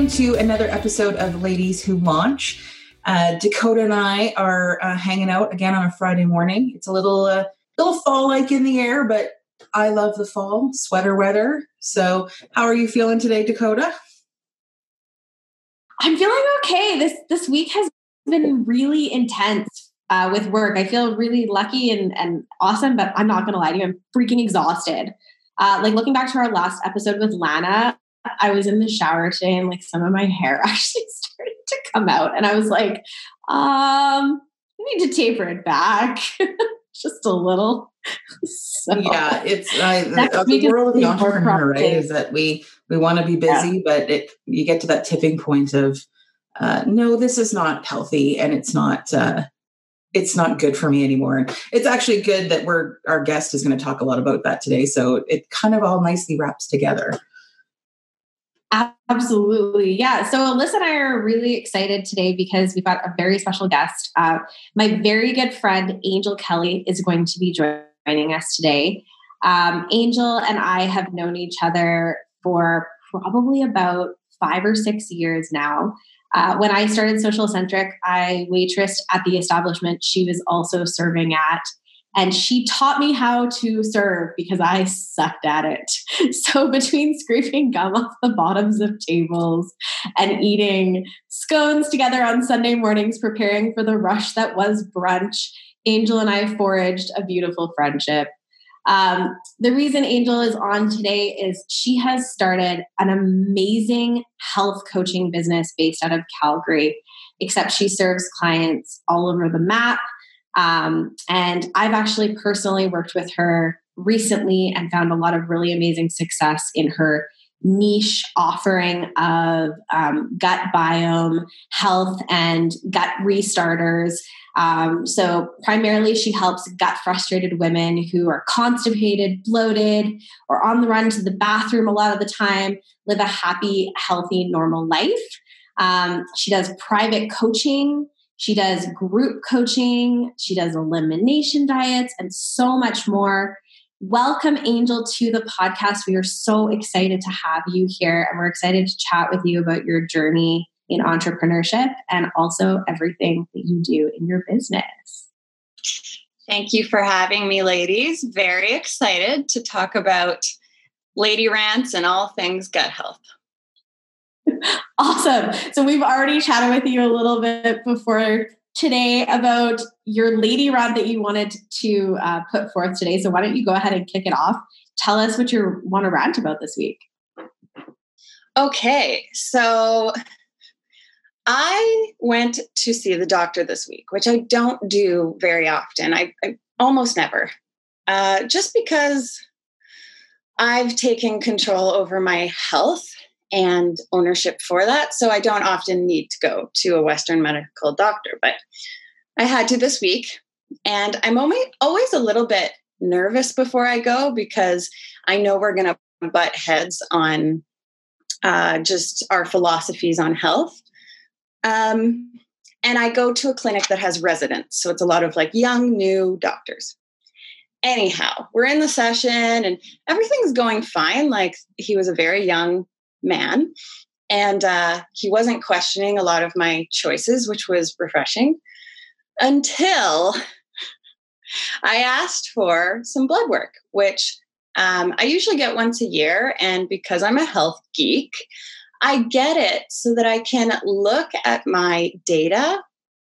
Welcome to another episode of Ladies Who Launch. Uh, Dakota and I are uh, hanging out again on a Friday morning. It's a little, uh, little fall-like in the air, but I love the fall, sweater weather. So, how are you feeling today, Dakota? I'm feeling okay. This this week has been really intense uh, with work. I feel really lucky and and awesome, but I'm not going to lie to you. I'm freaking exhausted. Uh, like looking back to our last episode with Lana, I was in the shower today and like some of my hair actually started to come out. And I was like, um, I need to taper it back just a little. so, yeah, it's uh, the, world of the entrepreneur, right? Is that we we want to be busy, yeah. but it you get to that tipping point of uh, no, this is not healthy and it's not uh, it's not good for me anymore. And it's actually good that we're our guest is going to talk a lot about that today. So it kind of all nicely wraps together. Absolutely. Yeah. So Alyssa and I are really excited today because we've got a very special guest. Uh, my very good friend, Angel Kelly, is going to be joining us today. Um, Angel and I have known each other for probably about five or six years now. Uh, when I started Social Centric, I waitressed at the establishment she was also serving at. And she taught me how to serve because I sucked at it. So, between scraping gum off the bottoms of tables and eating scones together on Sunday mornings, preparing for the rush that was brunch, Angel and I foraged a beautiful friendship. Um, the reason Angel is on today is she has started an amazing health coaching business based out of Calgary, except she serves clients all over the map um, and I've actually personally worked with her recently and found a lot of really amazing success in her niche offering of um, gut biome health and gut restarters. Um, so, primarily, she helps gut frustrated women who are constipated, bloated, or on the run to the bathroom a lot of the time live a happy, healthy, normal life. Um, she does private coaching she does group coaching, she does elimination diets, and so much more. Welcome, Angel, to the podcast. We are so excited to have you here, and we're excited to chat with you about your journey in entrepreneurship and also everything that you do in your business. Thank you for having me, ladies. Very excited to talk about lady rants and all things gut health. Awesome. So we've already chatted with you a little bit before today about your lady rod that you wanted to uh, put forth today. So why don't you go ahead and kick it off? Tell us what you want to rant about this week. Okay, so I went to see the doctor this week, which I don't do very often. I, I almost never, uh, just because I've taken control over my health and ownership for that. So I don't often need to go to a Western medical doctor, but I had to this week. And I'm only, always a little bit nervous before I go because I know we're going to butt heads on uh, just our philosophies on health. Um, and I go to a clinic that has residents. So it's a lot of like young, new doctors. Anyhow, we're in the session and everything's going fine. Like he was a very young man. And uh, he wasn't questioning a lot of my choices, which was refreshing until I asked for some blood work, which um, I usually get once a year. And because I'm a health geek, I get it so that I can look at my data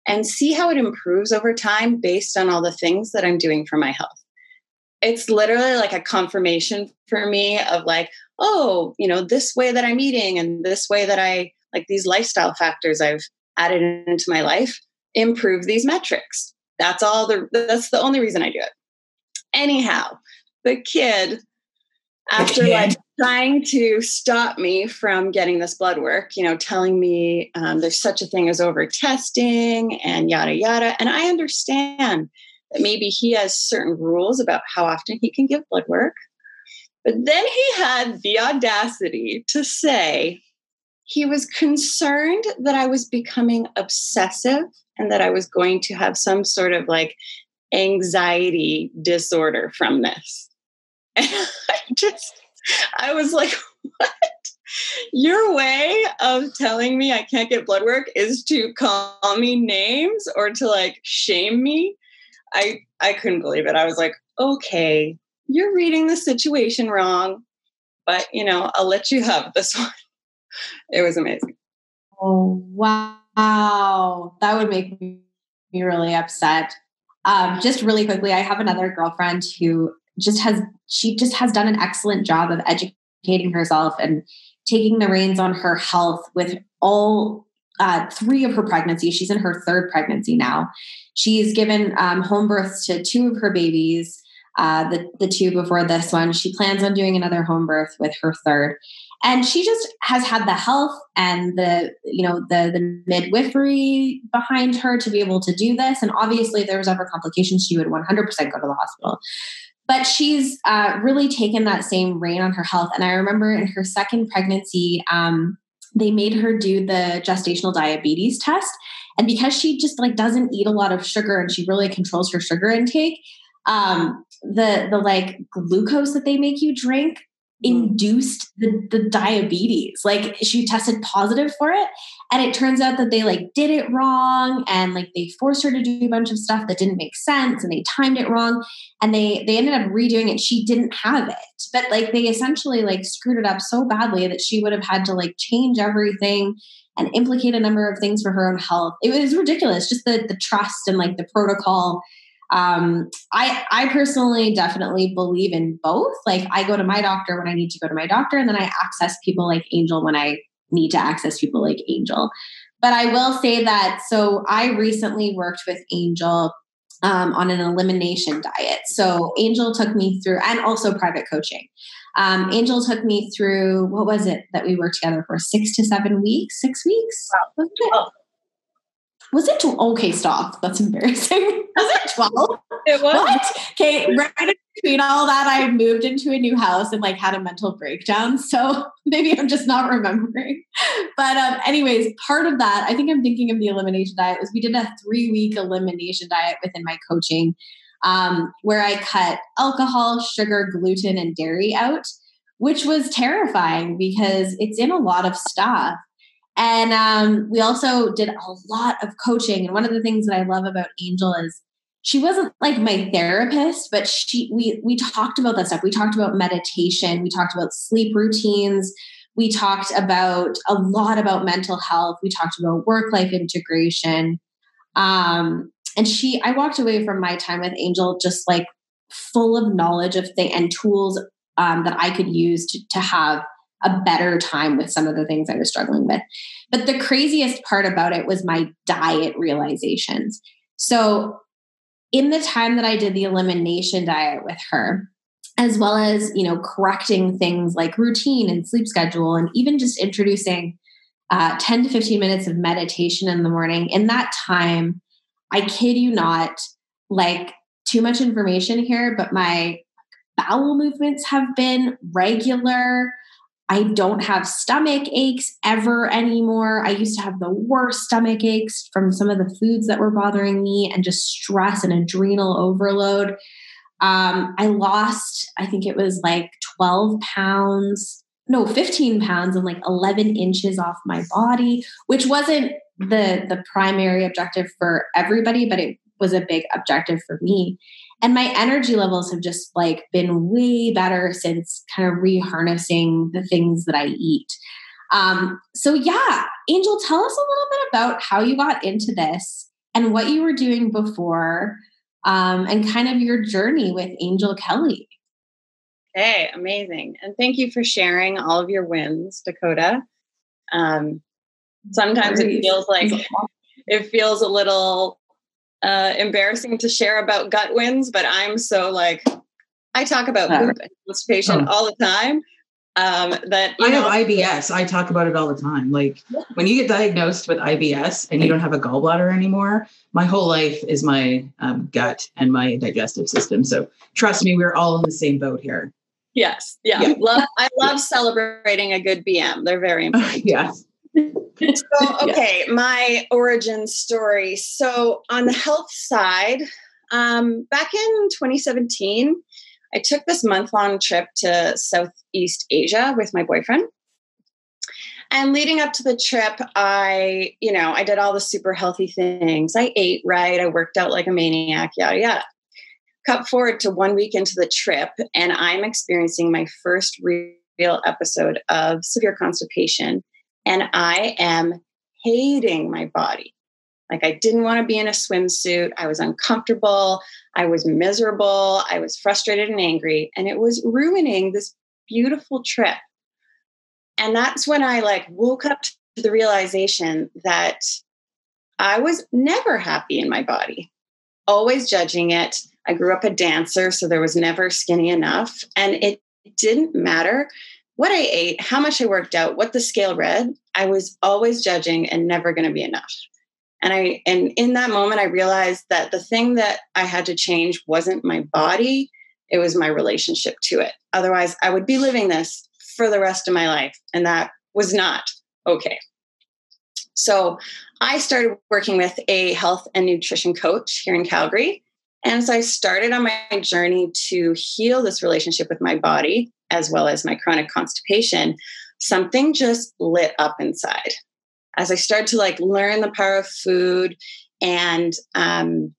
and see how it improves over time based on all the things that I'm doing for my health. It's literally like a confirmation for me of like, oh, you know, this way that I'm eating and this way that I like these lifestyle factors I've added into my life improve these metrics. That's all the that's the only reason I do it. Anyhow, the kid after like trying to stop me from getting this blood work, you know, telling me um, there's such a thing as over testing and yada yada. And I understand that maybe he has certain rules about how often he can give blood work. But then he had the audacity to say he was concerned that I was becoming obsessive and that I was going to have some sort of like anxiety disorder from this. And I just, I was like, what? Your way of telling me I can't get blood work is to call me names or to like shame me. I I couldn't believe it. I was like, okay, you're reading the situation wrong, but you know, I'll let you have this one. It was amazing. Oh wow. That would make me really upset. Um, just really quickly, I have another girlfriend who just has she just has done an excellent job of educating herself and taking the reins on her health with all uh, three of her pregnancies. She's in her third pregnancy now. She's given um, home births to two of her babies. Uh, the the two before this one. She plans on doing another home birth with her third, and she just has had the health and the you know the the midwifery behind her to be able to do this. And obviously, if there was ever complications, she would 100% go to the hospital but she's uh, really taken that same reign on her health. And I remember in her second pregnancy, um, they made her do the gestational diabetes test. And because she just like doesn't eat a lot of sugar and she really controls her sugar intake, um, the the like glucose that they make you drink Mm. induced the, the diabetes. Like she tested positive for it. And it turns out that they like did it wrong and like they forced her to do a bunch of stuff that didn't make sense and they timed it wrong. And they they ended up redoing it. She didn't have it. But like they essentially like screwed it up so badly that she would have had to like change everything and implicate a number of things for her own health. It was ridiculous, just the the trust and like the protocol um, I I personally definitely believe in both. Like I go to my doctor when I need to go to my doctor, and then I access people like Angel when I need to access people like Angel. But I will say that so I recently worked with Angel um, on an elimination diet. So Angel took me through, and also private coaching. Um, Angel took me through what was it that we worked together for six to seven weeks, six weeks. Wow. Was it tw- okay? Stop. That's embarrassing. Was it twelve? It was. What? Okay, right in between all that, I moved into a new house and like had a mental breakdown. So maybe I'm just not remembering. But um, anyways, part of that, I think I'm thinking of the elimination diet was we did a three week elimination diet within my coaching, um, where I cut alcohol, sugar, gluten, and dairy out, which was terrifying because it's in a lot of stuff. And um, we also did a lot of coaching. And one of the things that I love about Angel is she wasn't like my therapist, but she we we talked about that stuff. We talked about meditation. We talked about sleep routines. We talked about a lot about mental health. We talked about work life integration. Um, and she, I walked away from my time with Angel just like full of knowledge of things and tools um, that I could use to, to have a better time with some of the things I was struggling with. But the craziest part about it was my diet realizations. So, in the time that I did the elimination diet with her, as well as, you know, correcting things like routine and sleep schedule, and even just introducing uh, 10 to 15 minutes of meditation in the morning, in that time, I kid you not, like too much information here, but my bowel movements have been regular. I don't have stomach aches ever anymore. I used to have the worst stomach aches from some of the foods that were bothering me and just stress and adrenal overload. Um, I lost, I think it was like 12 pounds, no, 15 pounds and like 11 inches off my body, which wasn't the the primary objective for everybody, but it was a big objective for me. And my energy levels have just like been way better since kind of reharnessing the things that I eat. Um, so yeah, Angel, tell us a little bit about how you got into this and what you were doing before, um, and kind of your journey with Angel Kelly. Hey, amazing. And thank you for sharing all of your wins, Dakota. Um, sometimes it feels like it feels a little uh, embarrassing to share about gut wins, but I'm so like, I talk about uh, poop and constipation oh. all the time. Um, that I know, have IBS. I talk about it all the time. Like when you get diagnosed with IBS and you don't have a gallbladder anymore, my whole life is my um, gut and my digestive system. So trust me, we're all in the same boat here. Yes. Yeah. yeah. Love, I love celebrating a good BM. They're very important. yes. So, okay, yeah. my origin story. So, on the health side, um, back in 2017, I took this month long trip to Southeast Asia with my boyfriend. And leading up to the trip, I, you know, I did all the super healthy things. I ate right. I worked out like a maniac, yada, yada. Cut forward to one week into the trip, and I'm experiencing my first real episode of severe constipation. And I am hating my body. Like I didn't want to be in a swimsuit. I was uncomfortable. I was miserable. I was frustrated and angry. And it was ruining this beautiful trip. And that's when I like woke up to the realization that I was never happy in my body, always judging it. I grew up a dancer, so there was never skinny enough. And it didn't matter what I ate, how much I worked out, what the scale read. I was always judging and never going to be enough. And i and in that moment i realized that the thing that i had to change wasn't my body it was my relationship to it. Otherwise i would be living this for the rest of my life and that was not okay. So i started working with a health and nutrition coach here in calgary and so i started on my journey to heal this relationship with my body as well as my chronic constipation something just lit up inside as I started to like learn the power of food and um,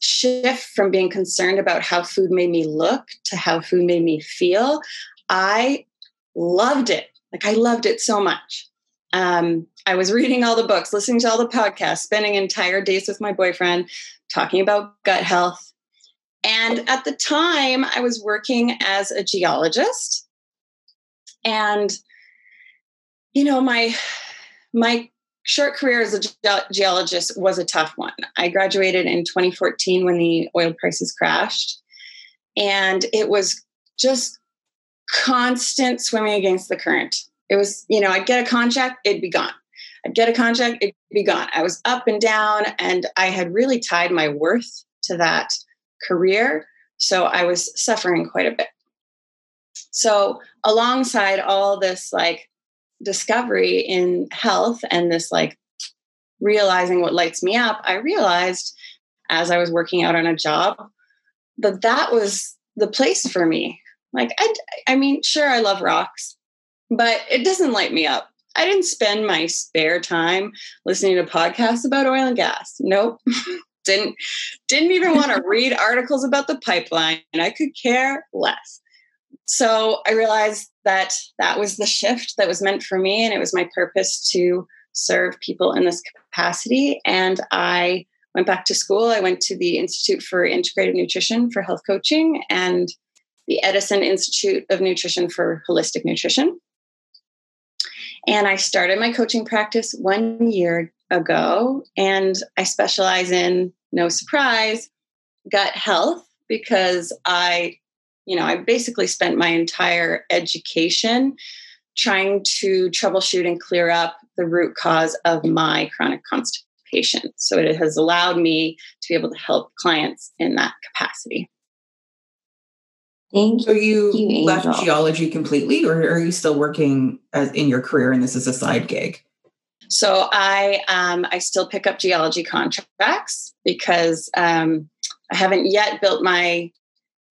shift from being concerned about how food made me look to how food made me feel, I loved it. Like I loved it so much. Um, I was reading all the books, listening to all the podcasts, spending entire days with my boyfriend, talking about gut health. And at the time, I was working as a geologist. And, you know, my my short career as a ge- geologist was a tough one. I graduated in 2014 when the oil prices crashed, and it was just constant swimming against the current. It was, you know, I'd get a contract, it'd be gone. I'd get a contract, it'd be gone. I was up and down, and I had really tied my worth to that career. So I was suffering quite a bit. So, alongside all this like discovery in health and this like realizing what lights me up, I realized as I was working out on a job that that was the place for me. Like, I, I mean, sure, I love rocks, but it doesn't light me up. I didn't spend my spare time listening to podcasts about oil and gas. Nope. didn't didn't even want to read articles about the pipeline. and I could care less so I realized that that was the shift that was meant for me, and it was my purpose to serve people in this capacity. And I went back to school. I went to the Institute for Integrative Nutrition for Health Coaching and the Edison Institute of Nutrition for Holistic Nutrition. And I started my coaching practice one year ago, and I specialize in, no surprise, gut health because I you know, I basically spent my entire education trying to troubleshoot and clear up the root cause of my chronic constipation. So it has allowed me to be able to help clients in that capacity. Thank so you, you left geology completely, or are you still working as, in your career and this is a side gig? So I um, I still pick up geology contracts because um, I haven't yet built my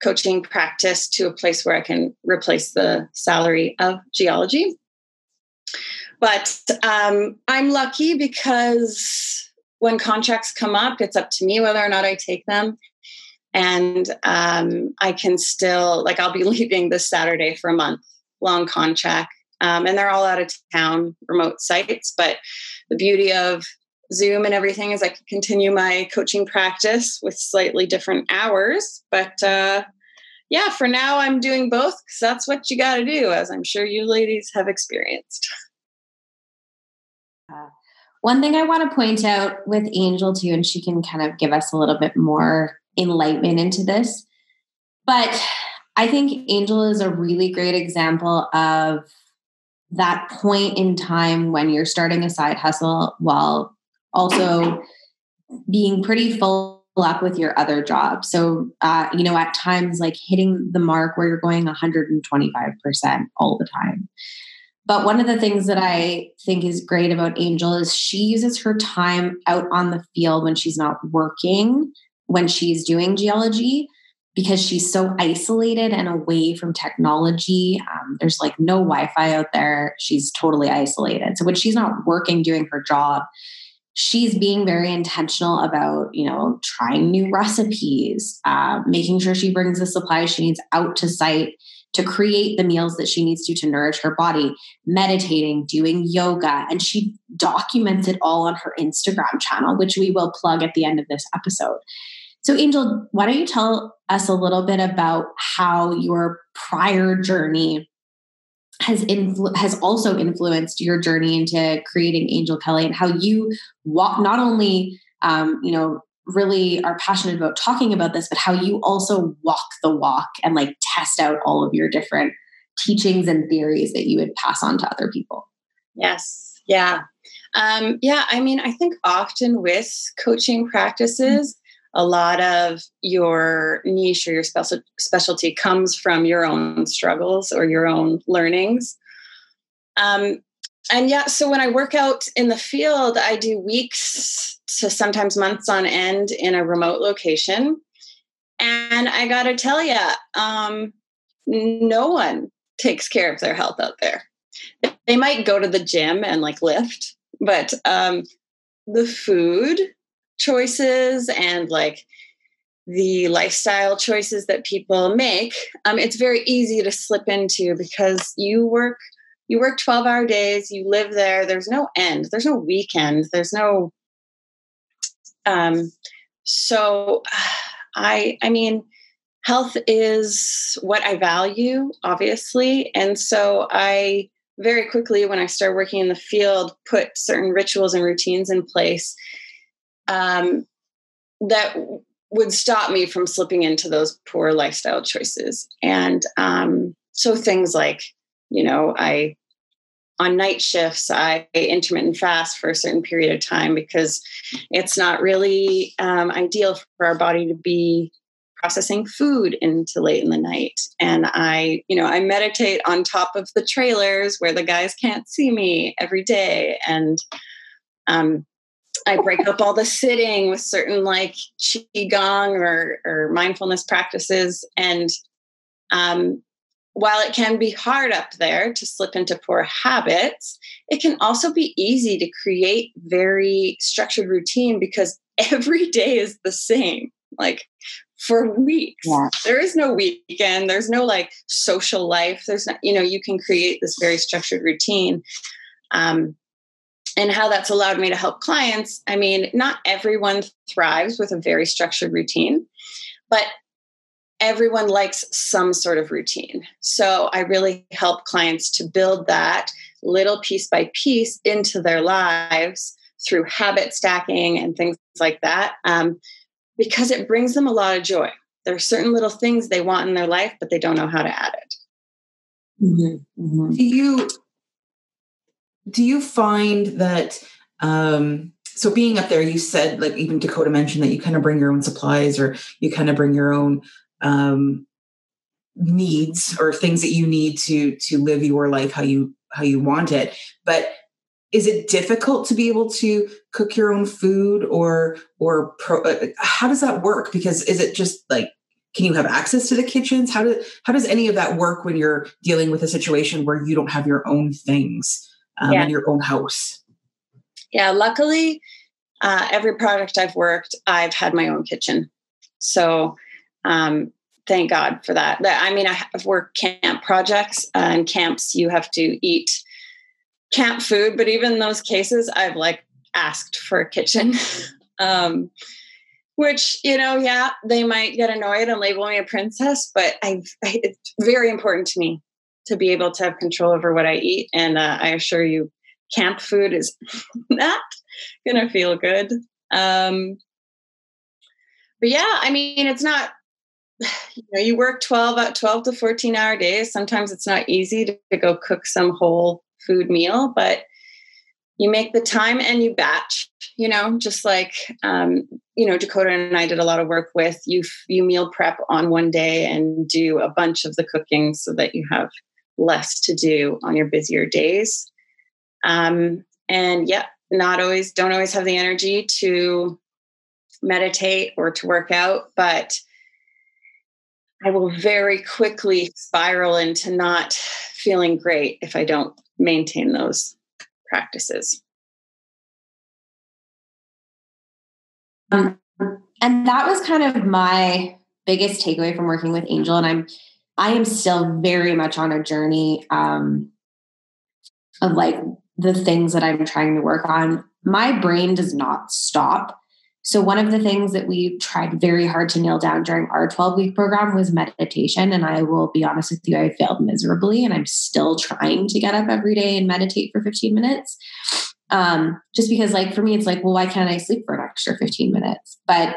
coaching practice to a place where I can replace the salary of geology. But um, I'm lucky because when contracts come up, it's up to me whether or not I take them. And um, I can still, like, I'll be leaving this Saturday for a month long contract. Um, and they're all out of town remote sites. But the beauty of Zoom and everything is I can continue my coaching practice with slightly different hours. But uh, yeah, for now I'm doing both because that's what you got to do, as I'm sure you ladies have experienced. Uh, one thing I want to point out with Angel too, and she can kind of give us a little bit more enlightenment into this. But I think Angel is a really great example of that point in time when you're starting a side hustle while also being pretty full up with your other job. So, uh, you know, at times like hitting the mark where you're going 125% all the time. But one of the things that I think is great about Angel is she uses her time out on the field when she's not working, when she's doing geology, because she's so isolated and away from technology. Um, there's like no Wi Fi out there. She's totally isolated. So when she's not working, doing her job, she's being very intentional about you know trying new recipes uh, making sure she brings the supplies she needs out to site to create the meals that she needs to to nourish her body meditating doing yoga and she documents it all on her instagram channel which we will plug at the end of this episode so angel why don't you tell us a little bit about how your prior journey has influ- has also influenced your journey into creating Angel Kelly and how you walk not only um, you know really are passionate about talking about this, but how you also walk the walk and like test out all of your different teachings and theories that you would pass on to other people. Yes. Yeah. Um, yeah. I mean, I think often with coaching practices, a lot of your niche or your special, specialty comes from your own struggles or your own learnings. Um, and yeah, so when I work out in the field, I do weeks to sometimes months on end in a remote location. And I got to tell you, um, no one takes care of their health out there. They might go to the gym and like lift, but um, the food choices and like the lifestyle choices that people make um, it's very easy to slip into because you work you work 12 hour days you live there there's no end there's no weekend there's no um so i i mean health is what i value obviously and so i very quickly when i started working in the field put certain rituals and routines in place um, that would stop me from slipping into those poor lifestyle choices. And um, so things like, you know, I on night shifts, I intermittent fast for a certain period of time because it's not really um, ideal for our body to be processing food into late in the night. And I, you know, I meditate on top of the trailers where the guys can't see me every day. And um, I break up all the sitting with certain like qigong or, or mindfulness practices. And um, while it can be hard up there to slip into poor habits, it can also be easy to create very structured routine because every day is the same. Like for weeks. Yeah. There is no weekend. There's no like social life. There's not, you know, you can create this very structured routine. Um, and how that's allowed me to help clients. I mean, not everyone thrives with a very structured routine, but everyone likes some sort of routine. So I really help clients to build that little piece by piece into their lives through habit stacking and things like that, um, because it brings them a lot of joy. There are certain little things they want in their life, but they don't know how to add it. Mm-hmm. Mm-hmm. Do you do you find that um, so being up there you said like even dakota mentioned that you kind of bring your own supplies or you kind of bring your own um, needs or things that you need to to live your life how you how you want it. But is it difficult to be able to cook your own food or or pro, uh, how does that work? Because is it just like can you have access to the kitchens? How do how does any of that work when you're dealing with a situation where you don't have your own things um, yeah. in your own house? Yeah, luckily, uh, every product I've worked, I've had my own kitchen. So um, thank God for that. I mean, I have worked camp projects, uh, and camps you have to eat camp food, but even in those cases, I've like asked for a kitchen. um, which you know yeah they might get annoyed and label me a princess but I, it's very important to me to be able to have control over what I eat. And uh, I assure you, camp food is not going to feel good. Um, but yeah, I mean, it's not you know you work 12 uh, 12 to 14 hour days sometimes it's not easy to, to go cook some whole food meal but you make the time and you batch you know just like um, you know dakota and i did a lot of work with you you meal prep on one day and do a bunch of the cooking so that you have less to do on your busier days um, and yeah not always don't always have the energy to meditate or to work out but i will very quickly spiral into not feeling great if i don't maintain those practices. Um, and that was kind of my biggest takeaway from working with Angel. And I'm, I am still very much on a journey um, of like the things that I'm trying to work on. My brain does not stop. So, one of the things that we tried very hard to nail down during our 12 week program was meditation. And I will be honest with you, I failed miserably, and I'm still trying to get up every day and meditate for 15 minutes. Um, just because, like, for me, it's like, well, why can't I sleep for an extra 15 minutes? But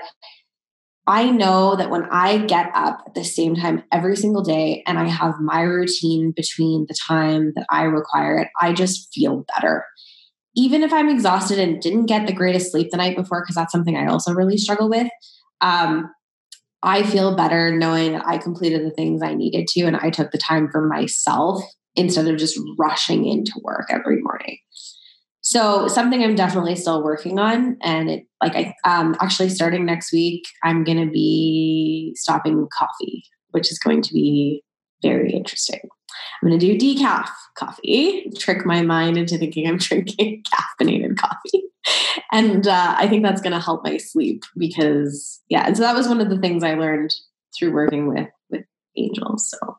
I know that when I get up at the same time every single day and I have my routine between the time that I require it, I just feel better even if I'm exhausted and didn't get the greatest sleep the night before, because that's something I also really struggle with, um, I feel better knowing that I completed the things I needed to and I took the time for myself instead of just rushing into work every morning. So something I'm definitely still working on, and it like I um, actually starting next week, I'm going to be stopping coffee, which is going to be very interesting. I'm going to do decaf coffee, trick my mind into thinking I'm drinking caffeinated coffee. And uh, I think that's going to help my sleep because, yeah. And so that was one of the things I learned through working with with angels. So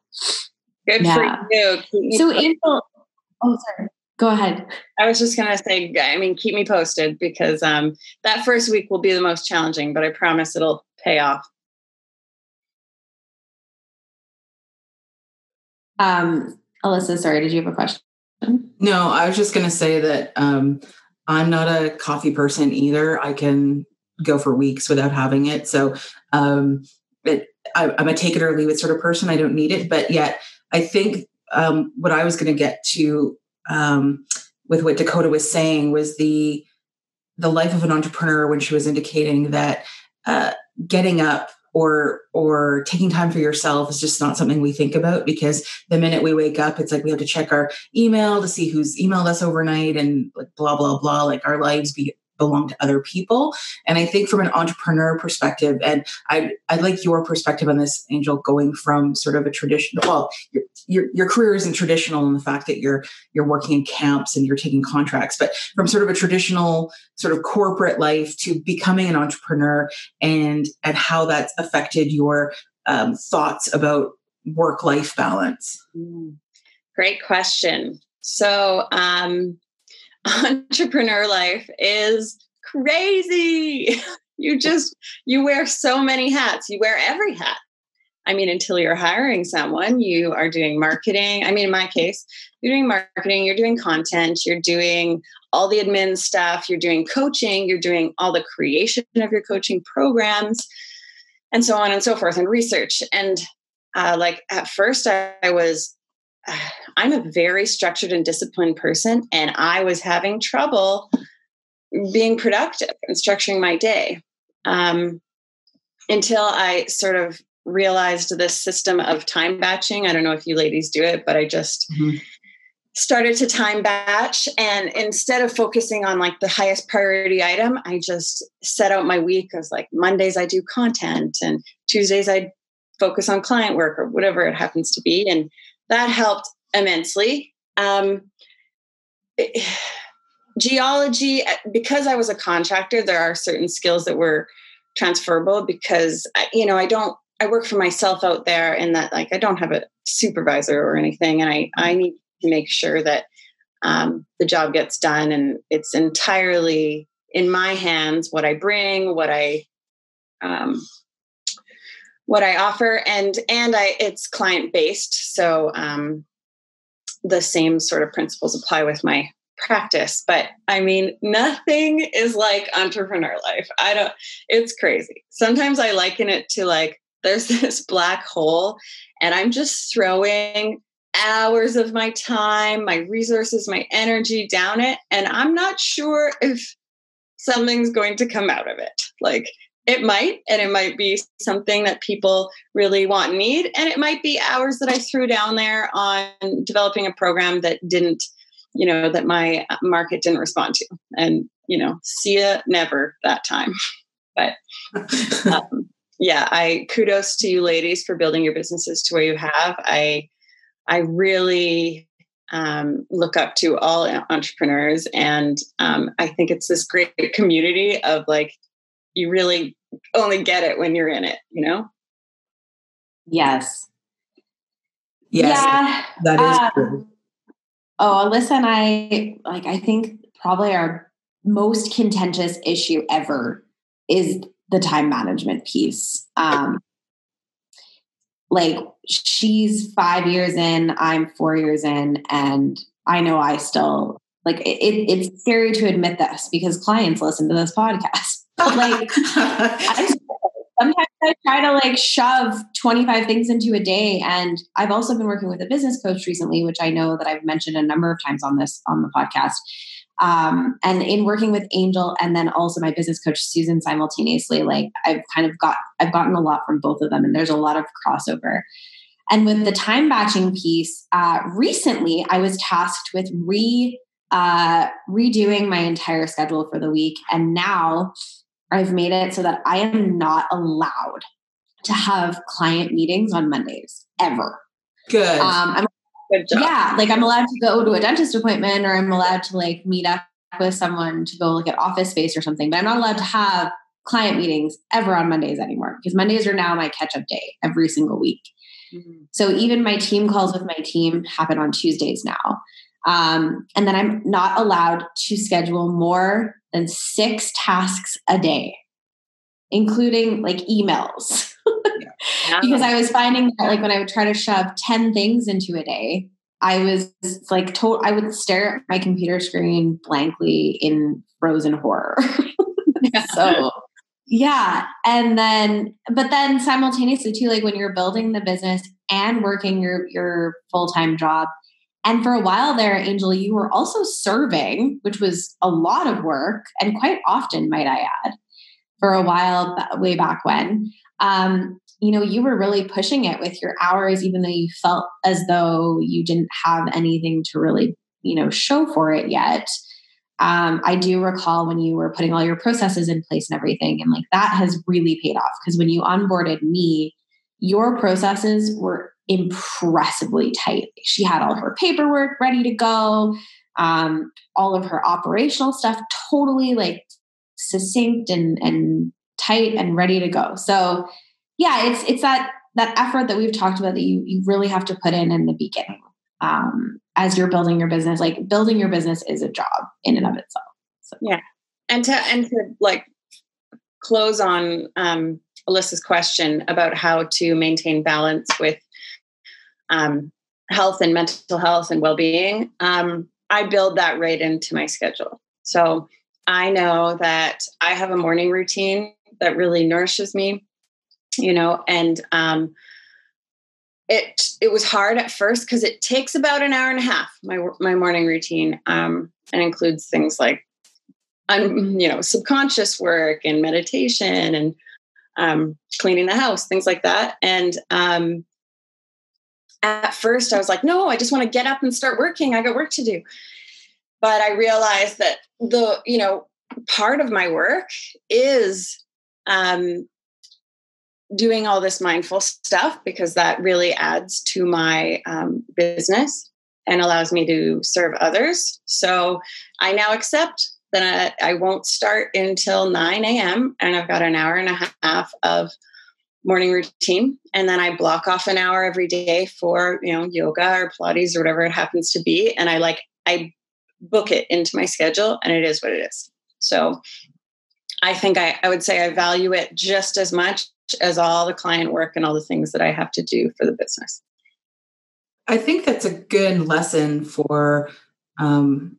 good yeah. for you. So angel, oh sorry. Go ahead. I was just going to say, I mean, keep me posted because um, that first week will be the most challenging, but I promise it'll pay off. Um, Alyssa, sorry, did you have a question? No, I was just going to say that um, I'm not a coffee person either. I can go for weeks without having it. So um, it, I, am a take it or leave it sort of person. I don't need it. But yet, I think um, what I was going to get to um, with what Dakota was saying was the the life of an entrepreneur when she was indicating that uh, getting up or or taking time for yourself is just not something we think about because the minute we wake up it's like we have to check our email to see who's emailed us overnight and like blah blah blah like our lives be belong to other people. And I think from an entrepreneur perspective, and I I like your perspective on this, Angel, going from sort of a traditional. Well, your, your your career isn't traditional in the fact that you're you're working in camps and you're taking contracts, but from sort of a traditional sort of corporate life to becoming an entrepreneur, and and how that's affected your um, thoughts about work life balance. Mm, great question. So. Um, entrepreneur life is crazy. You just you wear so many hats. You wear every hat. I mean, until you're hiring someone, you are doing marketing. I mean, in my case, you're doing marketing, you're doing content, you're doing all the admin stuff, you're doing coaching, you're doing all the creation of your coaching programs, and so on and so forth, and research. And uh, like at first, I, I was I'm a very structured and disciplined person, and I was having trouble being productive and structuring my day um, until I sort of realized this system of time batching. I don't know if you ladies do it, but I just mm-hmm. started to time batch. And instead of focusing on like the highest priority item, I just set out my week as like Mondays I do content and Tuesdays I focus on client work or whatever it happens to be. And that helped immensely. Um, it, geology, uh, because I was a contractor, there are certain skills that were transferable because, uh, you know, I don't, I work for myself out there and that like I don't have a supervisor or anything. And I, I need to make sure that um, the job gets done and it's entirely in my hands what I bring, what I, um, what I offer and and I it's client based so um, the same sort of principles apply with my practice but I mean nothing is like entrepreneur life I don't it's crazy sometimes I liken it to like there's this black hole and I'm just throwing hours of my time, my resources, my energy down it. And I'm not sure if something's going to come out of it. Like it might, and it might be something that people really want and need. And it might be hours that I threw down there on developing a program that didn't, you know, that my market didn't respond to. And, you know, see ya never that time. But um, yeah, I kudos to you ladies for building your businesses to where you have. I I really um, look up to all entrepreneurs, and um, I think it's this great community of like you really only get it when you're in it. You know. Yes. Yes. Yeah. That is um, true. Oh, Alyssa and I like. I think probably our most contentious issue ever is the time management piece. Um, like she's five years in, I'm four years in, and I know I still like it, it's scary to admit this because clients listen to this podcast. Like I, sometimes I try to like shove 25 things into a day. And I've also been working with a business coach recently, which I know that I've mentioned a number of times on this on the podcast. Um, and in working with Angel and then also my business coach Susan simultaneously, like I've kind of got I've gotten a lot from both of them, and there's a lot of crossover. And with the time batching piece, uh, recently I was tasked with re uh, redoing my entire schedule for the week, and now I've made it so that I am not allowed to have client meetings on Mondays ever. Good. Um, I'm yeah, like I'm allowed to go to a dentist appointment or I'm allowed to like meet up with someone to go look at office space or something, but I'm not allowed to have client meetings ever on Mondays anymore because Mondays are now my catch up day every single week. Mm-hmm. So even my team calls with my team happen on Tuesdays now. Um, and then I'm not allowed to schedule more than six tasks a day, including like emails. because I was finding that like when I would try to shove 10 things into a day, I was like told I would stare at my computer screen blankly in frozen horror. so yeah. And then but then simultaneously too, like when you're building the business and working your your full-time job. And for a while there, Angel, you were also serving, which was a lot of work and quite often, might I add, for a while way back when. Um, you know, you were really pushing it with your hours, even though you felt as though you didn't have anything to really, you know, show for it yet. Um, I do recall when you were putting all your processes in place and everything, and like that has really paid off because when you onboarded me, your processes were impressively tight. She had all her paperwork ready to go, um, all of her operational stuff totally like succinct and and tight and ready to go. So yeah, it's it's that that effort that we've talked about that you you really have to put in in the beginning um, as you're building your business. Like building your business is a job in and of itself. So. Yeah, and to and to like close on um, Alyssa's question about how to maintain balance with um, health and mental health and well-being. Um, I build that right into my schedule. So I know that I have a morning routine that really nourishes me you know, and um, it it was hard at first because it takes about an hour and a half my my morning routine um, and includes things like um, you know subconscious work and meditation and um, cleaning the house things like that and um, at first i was like no i just want to get up and start working i got work to do but i realized that the you know part of my work is um, doing all this mindful stuff because that really adds to my um, business and allows me to serve others. So I now accept that I, I won't start until 9 a.m. and I've got an hour and a half of morning routine and then i block off an hour every day for you know yoga or pilates or whatever it happens to be and i like i book it into my schedule and it is what it is so i think i, I would say i value it just as much as all the client work and all the things that I have to do for the business. I think that's a good lesson for um,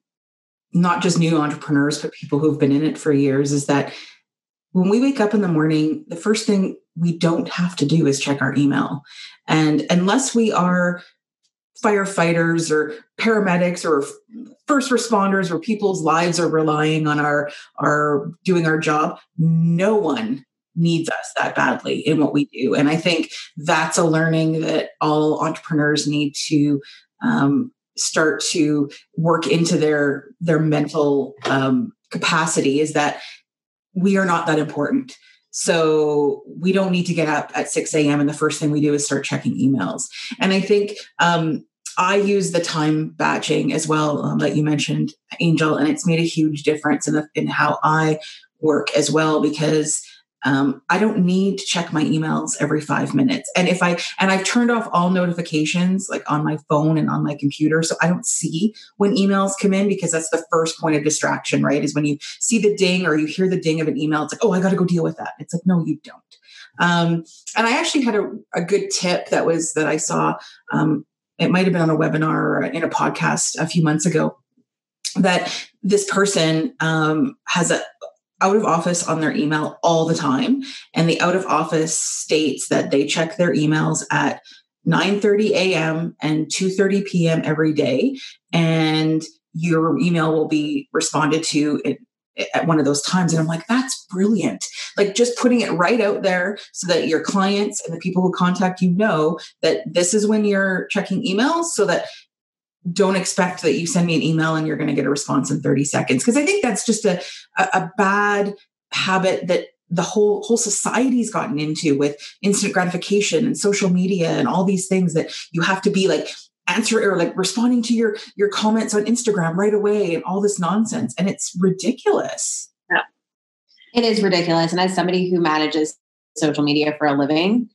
not just new entrepreneurs, but people who've been in it for years is that when we wake up in the morning, the first thing we don't have to do is check our email. And unless we are firefighters or paramedics or first responders where people's lives are relying on our our doing our job no one needs us that badly in what we do and i think that's a learning that all entrepreneurs need to um, start to work into their their mental um, capacity is that we are not that important so we don't need to get up at 6 a.m. and the first thing we do is start checking emails. And I think um, I use the time batching as well um, that you mentioned, Angel, and it's made a huge difference in, the, in how I work as well because um, I don't need to check my emails every five minutes. And if I, and I've turned off all notifications like on my phone and on my computer. So I don't see when emails come in because that's the first point of distraction, right? Is when you see the ding or you hear the ding of an email, it's like, oh, I got to go deal with that. It's like, no, you don't. Um, and I actually had a, a, good tip that was that I saw. Um, it might have been on a webinar or in a podcast a few months ago that this person um, has a out of office on their email all the time and the out of office states that they check their emails at 9:30 a.m. and 2:30 p.m. every day and your email will be responded to at one of those times and i'm like that's brilliant like just putting it right out there so that your clients and the people who contact you know that this is when you're checking emails so that don't expect that you send me an email and you're going to get a response in 30 seconds. Because i think that's just a, a, bad habit that the whole whole society's gotten into with instant gratification and social media and all these things that you have to be like answer or like responding to your your comments on instagram right away and all this nonsense. And it's ridiculous. Yeah it is ridiculous. And as somebody who manages social media for a living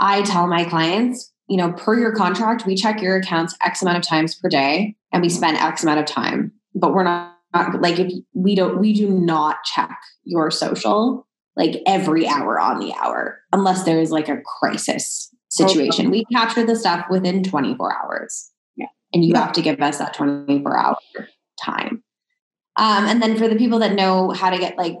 i tell my clients you know, per your contract, we check your accounts X amount of times per day and we spend X amount of time. But we're not, not like if we don't we do not check your social like every hour on the hour unless there is like a crisis situation. We capture the stuff within 24 hours. Yeah. And you yeah. have to give us that 24 hour time. Um, and then for the people that know how to get like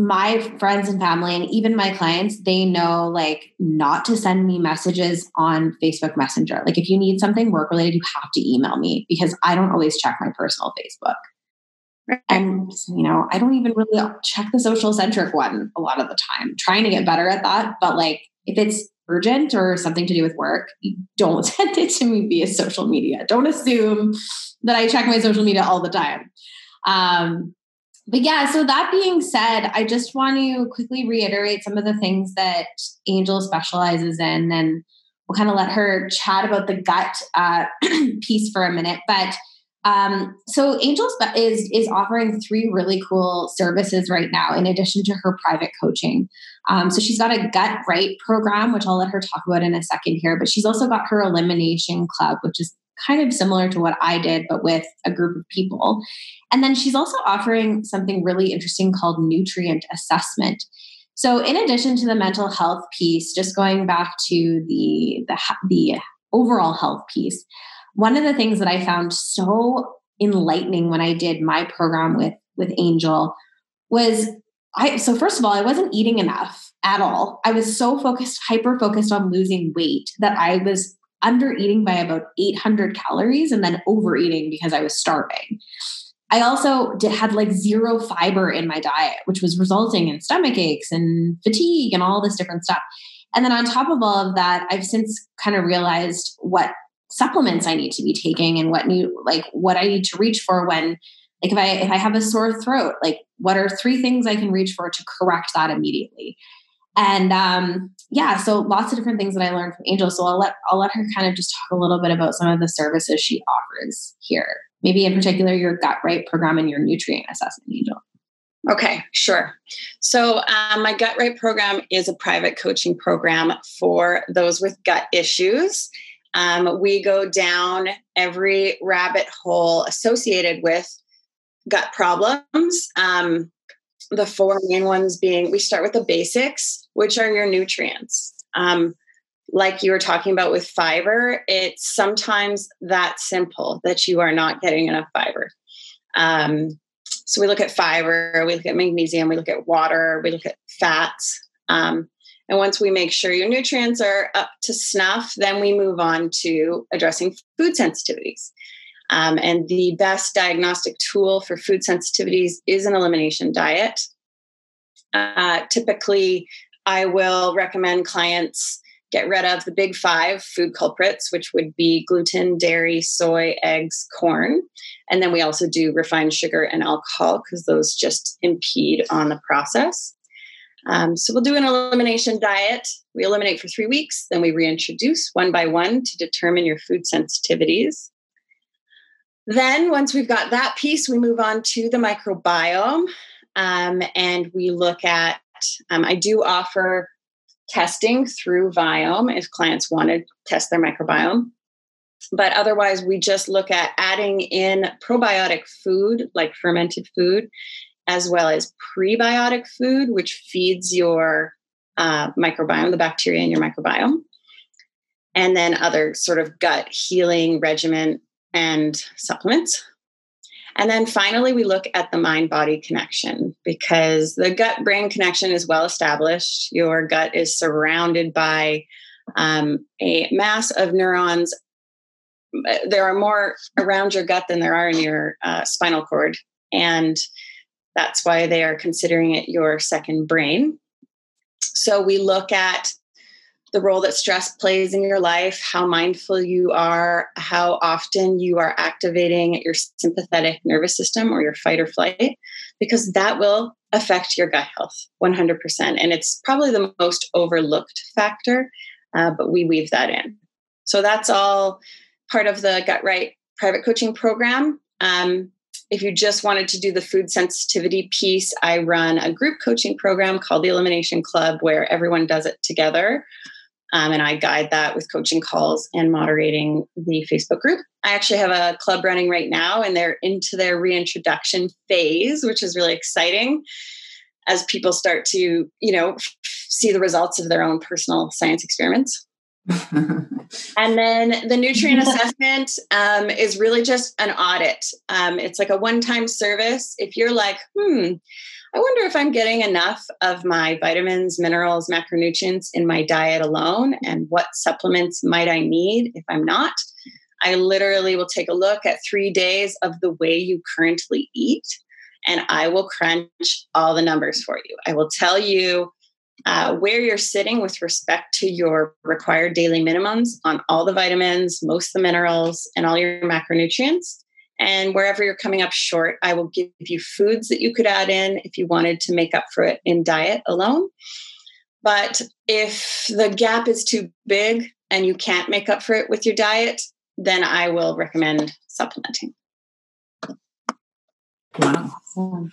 my friends and family and even my clients they know like not to send me messages on facebook messenger. Like if you need something work related you have to email me because i don't always check my personal facebook. And you know i don't even really check the social centric one a lot of the time trying to get better at that. But like if it's urgent or something to do with work don't send it to me via social media. Don't assume that i check my social media all the time. Um, but yeah, so that being said, I just want to quickly reiterate some of the things that Angel specializes in, and we'll kind of let her chat about the gut uh, piece for a minute. But um, so Angel is is offering three really cool services right now, in addition to her private coaching. Um, so she's got a gut right program, which I'll let her talk about in a second here. But she's also got her elimination club, which is kind of similar to what I did, but with a group of people. And then she's also offering something really interesting called nutrient assessment. So, in addition to the mental health piece, just going back to the, the, the overall health piece, one of the things that I found so enlightening when I did my program with, with Angel was I, so first of all, I wasn't eating enough at all. I was so focused, hyper focused on losing weight that I was under eating by about 800 calories and then overeating because I was starving. I also did, had like zero fiber in my diet, which was resulting in stomach aches and fatigue and all this different stuff. And then on top of all of that, I've since kind of realized what supplements I need to be taking and what new like what I need to reach for when like if I if I have a sore throat, like what are three things I can reach for to correct that immediately? And um, yeah, so lots of different things that I learned from Angel. So I'll let I'll let her kind of just talk a little bit about some of the services she offers here. Maybe in particular your gut right program and your nutrient assessment, Angel. Okay, sure. So, um, my Gut Right program is a private coaching program for those with gut issues. Um, we go down every rabbit hole associated with gut problems. Um, the four main ones being we start with the basics, which are your nutrients. Um, like you were talking about with fiber, it's sometimes that simple that you are not getting enough fiber. Um, so we look at fiber, we look at magnesium, we look at water, we look at fats. Um, And once we make sure your nutrients are up to snuff, then we move on to addressing food sensitivities. Um, and the best diagnostic tool for food sensitivities is an elimination diet. Uh, typically, I will recommend clients get rid of the big five food culprits, which would be gluten, dairy, soy, eggs, corn. And then we also do refined sugar and alcohol because those just impede on the process. Um, so we'll do an elimination diet. We eliminate for three weeks, then we reintroduce one by one to determine your food sensitivities. Then, once we've got that piece, we move on to the microbiome um, and we look at. Um, I do offer testing through Viome if clients want to test their microbiome. But otherwise, we just look at adding in probiotic food, like fermented food, as well as prebiotic food, which feeds your uh, microbiome, the bacteria in your microbiome, and then other sort of gut healing regimen and supplements. And then finally, we look at the mind body connection because the gut brain connection is well established. Your gut is surrounded by um, a mass of neurons. There are more around your gut than there are in your uh, spinal cord. And that's why they are considering it your second brain. So we look at the role that stress plays in your life, how mindful you are, how often you are activating your sympathetic nervous system or your fight or flight, because that will affect your gut health 100%. And it's probably the most overlooked factor, uh, but we weave that in. So that's all part of the Gut Right private coaching program. Um, if you just wanted to do the food sensitivity piece, I run a group coaching program called the Elimination Club where everyone does it together. Um, and I guide that with coaching calls and moderating the Facebook group. I actually have a club running right now, and they're into their reintroduction phase, which is really exciting as people start to, you know, see the results of their own personal science experiments. and then the nutrient assessment um, is really just an audit. Um, it's like a one time service. If you're like, hmm, I wonder if I'm getting enough of my vitamins, minerals, macronutrients in my diet alone, and what supplements might I need if I'm not. I literally will take a look at three days of the way you currently eat, and I will crunch all the numbers for you. I will tell you uh, where you're sitting with respect to your required daily minimums on all the vitamins, most of the minerals, and all your macronutrients. And wherever you're coming up short, I will give you foods that you could add in if you wanted to make up for it in diet alone. But if the gap is too big and you can't make up for it with your diet, then I will recommend supplementing. Wow.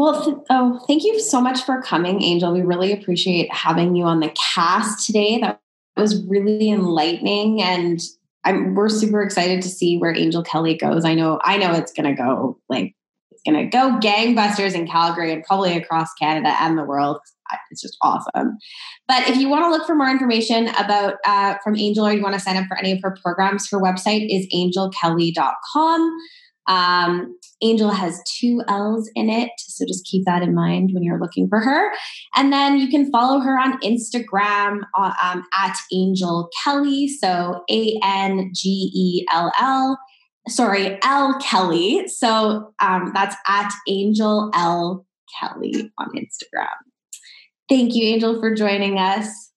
Well, th- oh, thank you so much for coming, Angel. We really appreciate having you on the cast today. That was really enlightening, and I'm we're super excited to see where Angel Kelly goes. I know, I know it's going to go like it's going to go gangbusters in Calgary and probably across Canada and the world. It's just awesome. But if you want to look for more information about uh, from Angel or you want to sign up for any of her programs, her website is angelkelly.com. Um, Angel has two L's in it. So just keep that in mind when you're looking for her. And then you can follow her on Instagram uh, um, at Angel Kelly. So A N G E L L. Sorry, L Kelly. So um, that's at Angel L Kelly on Instagram. Thank you, Angel, for joining us.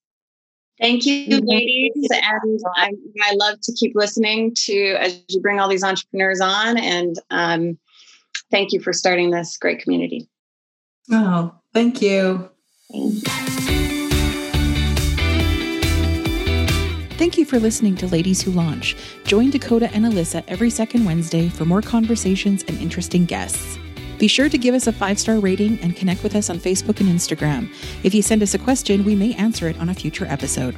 Thank you, ladies. And I, I, love to keep listening to as you bring all these entrepreneurs on. And um, thank you for starting this great community. Oh, thank you. Thank you. Thank you for listening to Ladies Who Launch. Join Dakota and Alyssa every second Wednesday for more conversations and interesting guests. Be sure to give us a five star rating and connect with us on Facebook and Instagram. If you send us a question, we may answer it on a future episode.